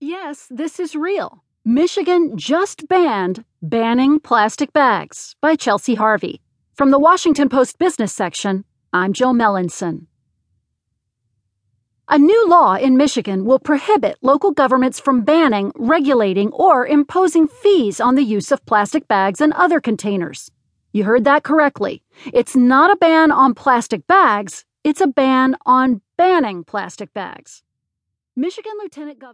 Yes, this is real. Michigan just banned Banning Plastic Bags by Chelsea Harvey. From the Washington Post Business section, I'm Jill Melancon. A new law in Michigan will prohibit local governments from banning, regulating, or imposing fees on the use of plastic bags and other containers. You heard that correctly. It's not a ban on plastic bags, it's a ban on banning plastic bags. Michigan Lieutenant Governor